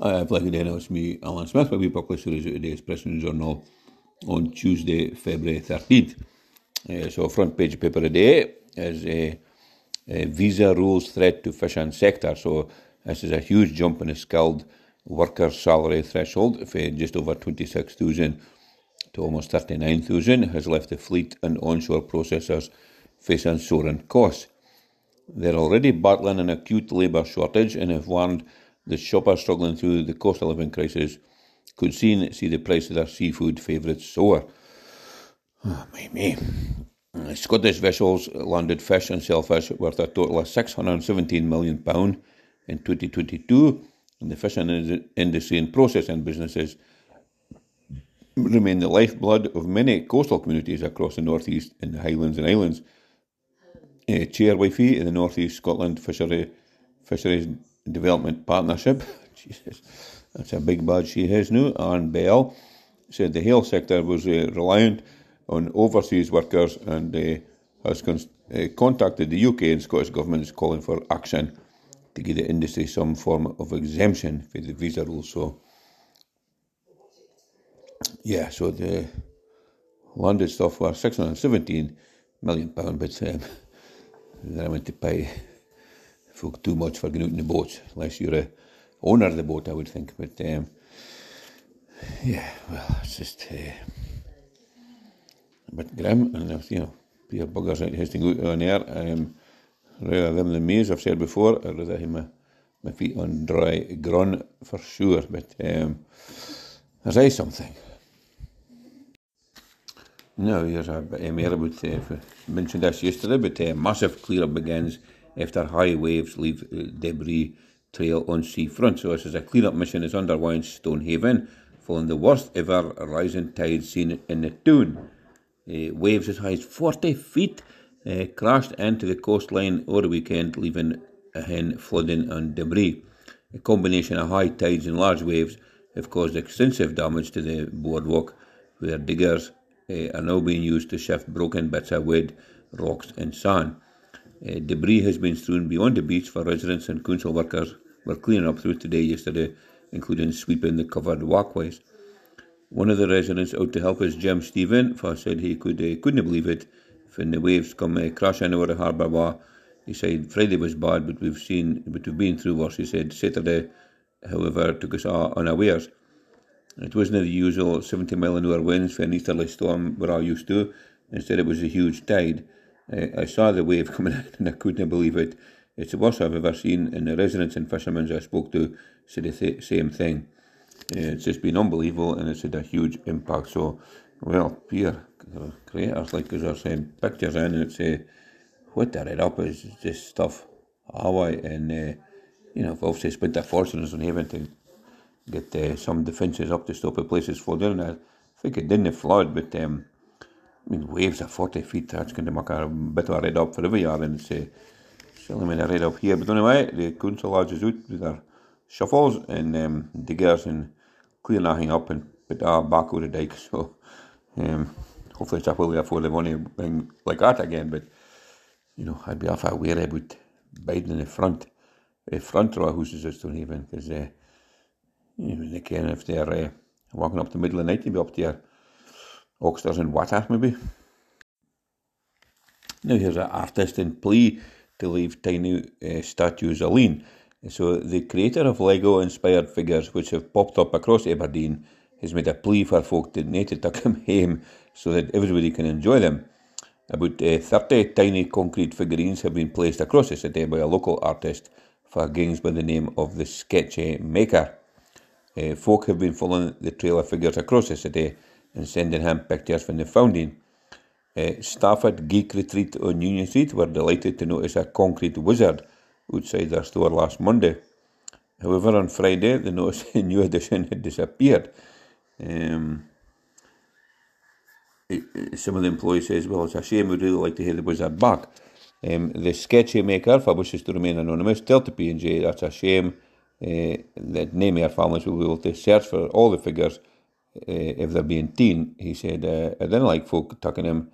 Uh, like again, it's me, Alan Smith, will be published series of today's Press and Journal on Tuesday, February 13th. Uh, so, front page paper today is a, a, visa rules threat to fish and sector. So, this is a huge jump in the skilled worker salary threshold for just over 26,000 to almost 39,000 has left the fleet and onshore processors facing soaring costs. They're already battling an acute labour shortage and have warned the shoppers struggling through the cost of living crisis could soon see the price of their seafood favourites soar. Oh, my me. Scottish vessels landed fish and shellfish worth a total of £617 million in 2022, and the fishing industry and processing businesses remain the lifeblood of many coastal communities across the northeast and the Highlands and Islands. Uh, Chair Wifey in the Northeast Scotland Fishery Fisheries Development Partnership. Jesus, that's a big badge she has now. Anne Bell said the health sector was uh, reliant on overseas workers and uh, has con- uh, contacted the UK and Scottish governments calling for action to give the industry some form of exemption for the visa rules. So, yeah, so the landed stuff was 617 million pound, but um, then I went to pay for too much for getting out in the boat, unless you're a owner of the boat, I would think. But um, yeah, well, it's just uh, a bit grim, and you know, Peter buggers out to go on air. Um, rather than the maze, I've said before, I'd rather have my, my feet on dry ground for sure. But um, there's something. No, here's a bit more about, uh, mentioned this yesterday, but uh, massive clear up begins after high waves leave uh, debris trail on seafront. So this is a clean-up mission is underway in Stonehaven following the worst ever rising tide seen in the Doon. Uh, waves as high as 40 feet uh, crashed into the coastline over the weekend, leaving again flooding and debris. A combination of high tides and large waves have caused extensive damage to the boardwalk, where diggers uh, are now being used to shift broken bits of wood, rocks, and sand. Uh, debris has been strewn beyond the beach for residents and council workers were cleaning up through today, yesterday, including sweeping the covered walkways. One of the residents out to help is Jim Stephen, for said he could uh, couldn't believe it when the waves come uh, crashing over the harbour wall. He said Friday was bad, but we've seen, but we've been through worse. He said Saturday, however, took us all unawares. It wasn't the usual 70 mile an hour winds for an easterly storm we're all used to. Instead, it was a huge tide. I, saw the wave coming in and I couldn't believe it. It's the worst I've ever seen, and the residents and fishermen I spoke to said the th- same thing. It's just been unbelievable, and it's had a huge impact. So, well, Pierre, creators like us are saying pictures in, and uh, what they're it up is just stuff. Hawaii, and uh, you know, obviously spent their fortunes on having to get uh, some defences up to stop the places flooding. I think it didn't flood, but um, I mean, waves of 40 feet, that's going to make a bit of a red up for every year, and it's uh, certainly made a red up here. But anyway, the council lads is out with their shuffles and um, diggers and clearing everything up and put that back over the dike. So um, hopefully it's will afford the money like that again. But, you know, I'd be off aware about Biden in the front, the front row houses at Stonehaven, because uh, you know, they can if they're uh, walking up the middle of the night, they'll be up there, Oxters and Water maybe. Now here's an artist in plea to leave tiny uh, statues alone. So the creator of Lego-inspired figures which have popped up across Aberdeen has made a plea for folk to need to tuck them home so that everybody can enjoy them. About uh, 30 tiny concrete figurines have been placed across the city by a local artist for games by the name of the Sketchy Maker. Uh, folk have been following the trail of figures across the city and sending him pictures from the founding. Uh, Stafford Geek Retreat on Union Street were delighted to notice a concrete wizard outside their store last Monday. However, on Friday, they noticed a new edition had disappeared. Um, some of the employees says, well, it's a shame, we'd really like to hear the wizard back. Um, the sketchy maker, for wishes to remain anonymous, tell to P&J that's a shame uh, that name our families will be able to search for all the figures if they're being teen. He said, uh, I didn't like folk tucking him,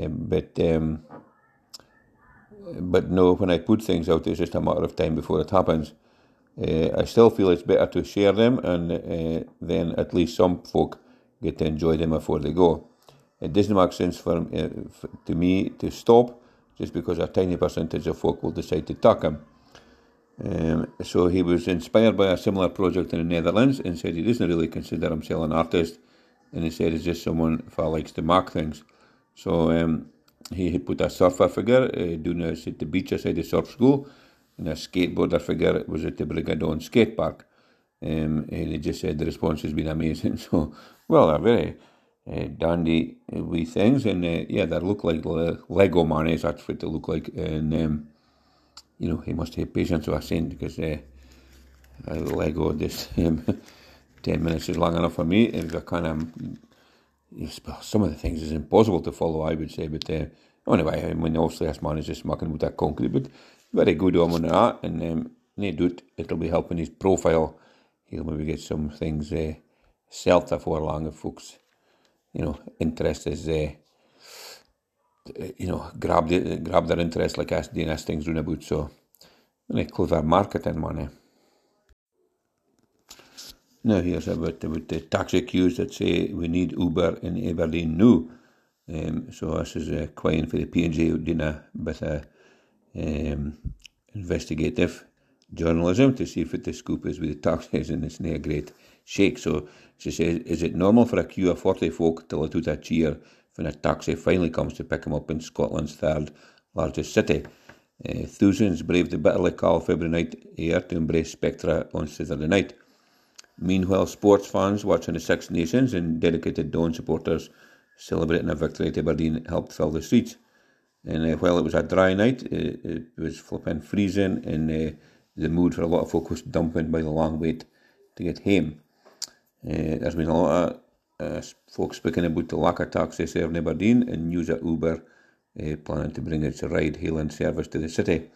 um, but um, but no, when I put things out, it's just a matter of time before it happens. uh, I still feel it's better to share them, and uh, then at least some folk get to enjoy them before they go. It doesn't make sense for, for to me to stop just because a tiny percentage of folk will decide to tuck him. Um, so he was inspired by a similar project in the Netherlands and said he doesn't really consider himself an artist, and he said he's just someone who likes to mark things. So um, he, put a surfer figure uh, doing this at the beach outside the surf school, and a skateboarder figure was at the Brigadon skate park. Um, and he just said the response has been amazing. So, well, they're very uh, dandy wee things, and uh, yeah, they look like Lego manis. That's what they look like, and um, you know, he must have patience with a saint because uh, Lego this um, ten minutes is long enough for me. It's a kind of some of the things is impossible to follow, I would say, but uh, anyway, I mean, obviously this man is just mucking with that concrete, but very good on that, and um, no doubt it'll be helping his profile. He'll maybe get some things uh, self for long if folks you know, interest is, uh, you know, grab, the, grab their interest like as things run about. So, really clever marketing money. Now here's about, about the taxi queues that say we need Uber in Aberdeen now. Um, so this is a coin for the P&J doing a bit of um, investigative journalism to see if the scoop is with the taxis and it's not a great shake. So she says, Is it normal for a queue of 40 folk to let out a cheer when a taxi finally comes to pick him up in Scotland's third largest city? Uh, thousands braved the bitterly cold February night air to embrace Spectra on Saturday night. Meanwhile, sports fans watching the Six Nations and dedicated Dawn supporters celebrating a victory at Aberdeen helped fill the streets. And uh, while it was a dry night, it, it was flipping freezing, and uh, the mood for a lot of folk was dampened by the long wait to get home. Uh, there's been a lot of uh, folks speaking about the lack of taxi service in Aberdeen and news that Uber planning to bring its ride hailing service to the city.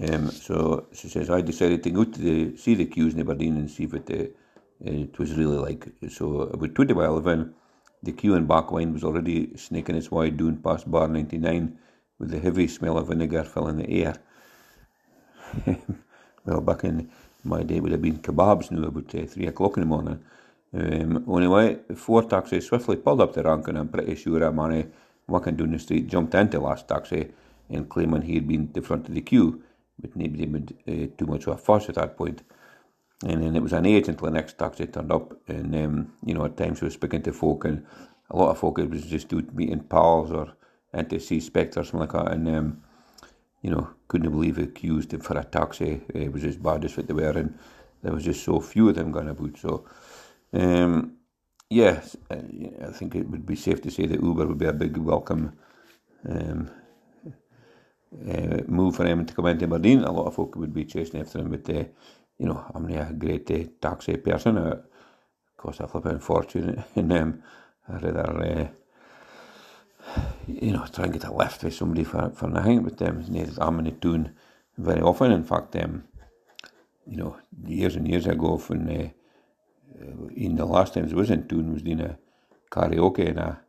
Um, so she says, I decided to go to the, see the queues in Aberdeen and see what the, it was really like. So about 20 by 11, the queue in Back Wynd was already snaking its way down past bar 99 with the heavy smell of vinegar filling the air. well, back in my day it would have been kebabs now about uh, three o'clock in the morning. Um, anyway, four taxis swiftly pulled up the rank, and I'm pretty sure a man walking down the street jumped into the last taxi and claiming he had been the front of the queue, but nobody made uh, too much of a fuss at that point. And then it was an age until the next taxi turned up, and um, you know at times we were speaking to folk, and a lot of folk it was just doing meeting pals or to see Spectra or something like that, and um, you know, couldn't believe it accused him for a taxi. It was as bad as what they were, and there was just so few of them going about. So, Um, yeah, I think it would be safe to say that Uber would be a big welcome um, uh, move for him to come into Aberdeen. A lot of folk would be chasing after him, but uh, you know, I'm not a great uh, taxi person. It uh, costs a flipping fortune, and um, I rather uh, you know try and get a lift with somebody for for nothing. But um, I'm not doing very often. In fact, um, you know, years and years ago when uh, in the last times I was in Doon, was doing a karaoke in a,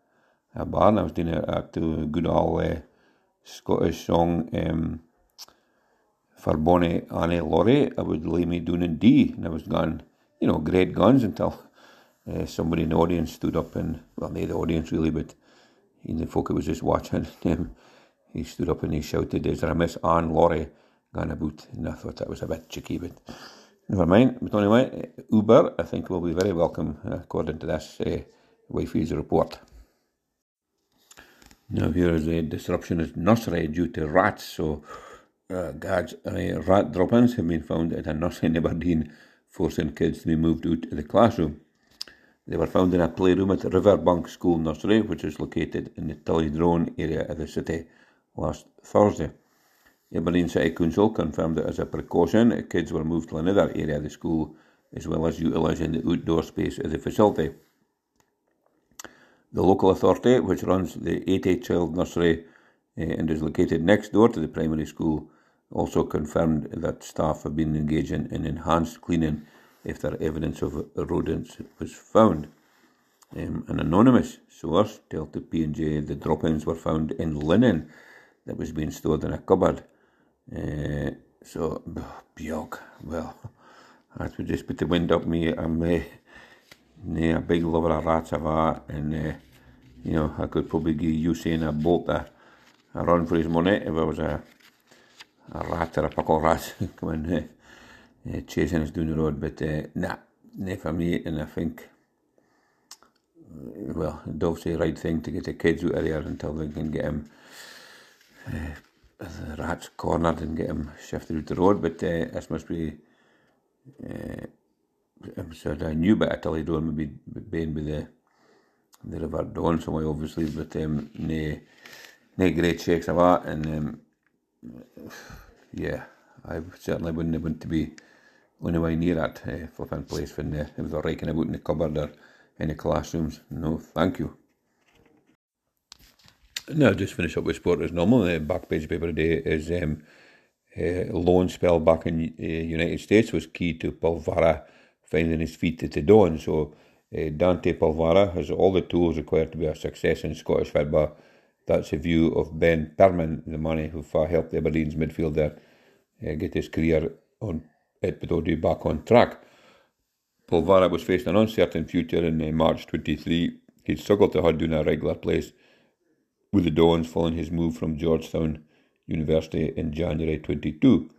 a bar, and I was doing a, a, good old uh, Scottish song um, for Bonnie Annie Laurie. I would lay me doing in D, and I was going, you know, great guns until uh, somebody in the audience stood up and, well, not the audience really, but in the folk that was just watching him. He stood up and he shouted, Is there a Miss Anne Laurie going about? And I thought that was a bit cheeky, but never mind. But anyway, Uber, I think, will be very welcome according to this uh, Wifey's report. Now, here is a disruption at nursery due to rats. So, uh, gags, uh, rat droppings have been found at a nursery in Aberdeen, forcing kids to be moved out of the classroom. They were found in a playroom at Riverbank School Nursery, which is located in the Tillydrone area of the city, last Thursday. Aberdeen City Council confirmed that as a precaution, kids were moved to another area of the school, as well as utilising the outdoor space of the facility. The local authority, which runs the 80 child nursery uh, and is located next door to the primary school, also confirmed that staff have been engaging in enhanced cleaning if there evidence of rodents was found. Um, an anonymous source told the P&J the drop-ins were found in linen that was being stored in a cupboard. Uh, so, Bjork, well, As we just put the wind up me, I'm uh, a big lover of rats of art, and uh, you know, I could probably give Usain a Bolt a, a run for his money if I was a, a rat or a pack of rats coming uh, uh, chasing us down the road. But uh, nah, not for me, and I think, well, Dove's the right thing to get the kids out of there until they can get him. Uh, rats cornered and get him shifted out the road, but uh, this must be uh, so a new bit of Tilly Don would be being with the the River Don somewhere obviously, but um, nae, nae great shakes of that, and um, yeah, I certainly wouldn't want to be anywhere near that uh, flipping place when uh, if they're raking about in the cupboard or in the classrooms. No, thank you. Now, just finish up with sport as normal. The back page paper today is um, uh, loan spell back in uh, United States was key to Polvara finding his feet at the dawn. So uh, Dante Polvara has all the tools required to be a success in Scottish football. That's the view of Ben Pirmann, the man who helped the Aberdeen's midfielder uh, get his career on at Pittodrie back on track. Polvara was facing an uncertain future in March 23. He'd struggled to hold down a regular place with the Dons following his move from Georgetown University in January 22.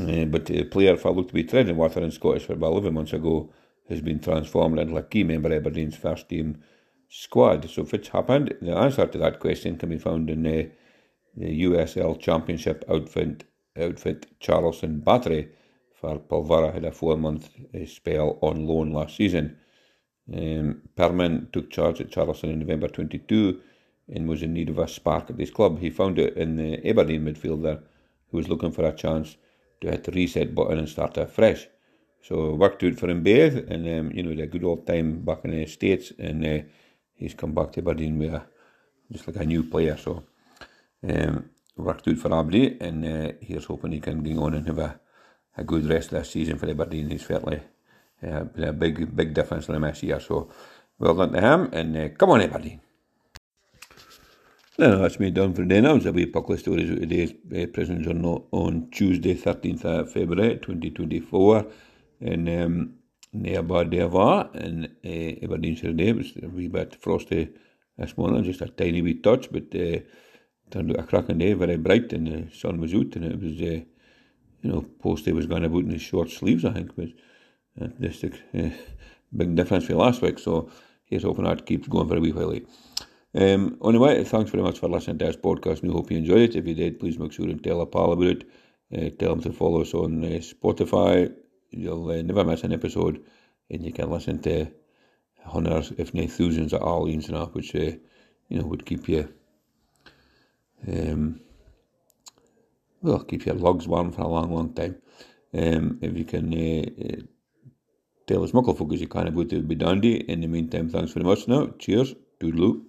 Uh, but the player who looked to be treading water in Scottish for about 11 months ago has been transformed into a key member of Aberdeen's first team squad. So, if it's happened, the answer to that question can be found in uh, the USL Championship outfit, outfit Charleston Battery. For Polvara had a four month uh, spell on loan last season. Um, Pirmann took charge at Charleston in November 22 and was in need of a spark at this club. He found it in the Aberdeen midfielder who was looking for a chance to hit the reset button and start afresh. So worked out for him both, and um, you know the good old time back in the states, and uh, he's come back to Aberdeen with a, just like a new player. So um, worked out for Aberdeen, and uh, here's hoping he can go on and have a, a good rest of this season for Aberdeen. He's certainly uh, a big big difference in the last. So well done to him, and uh, come on Aberdeen. No, that's me done for the day now. Be a couple of stories of today's uh, Press and Journal on Tuesday, 13th of February 2024. And um, nearby var, and uh, Aberdeenshire day It was a wee bit frosty this morning, just a tiny wee touch, but uh, turned out a cracking day, very bright, and the sun was out, and it was, uh, you know, Posty was going about in his short sleeves, I think, but uh, just a uh, big difference from last week, so here's hoping that keeps going for a wee while. Um, anyway, thanks very much for listening to this podcast, we hope you enjoyed it. If you did, please make sure and tell a pal about it. Uh, tell them to follow us on uh, Spotify. You'll uh, never miss an episode, and you can listen to hundreds, if not thousands, of Arlene's and up, which uh, you know would keep you, um, well, keep your lugs warm for a long, long time. Um, if you can uh, tell as much folk as you can about it, would be dandy. In the meantime, thanks very much. Now, cheers, toodaloo.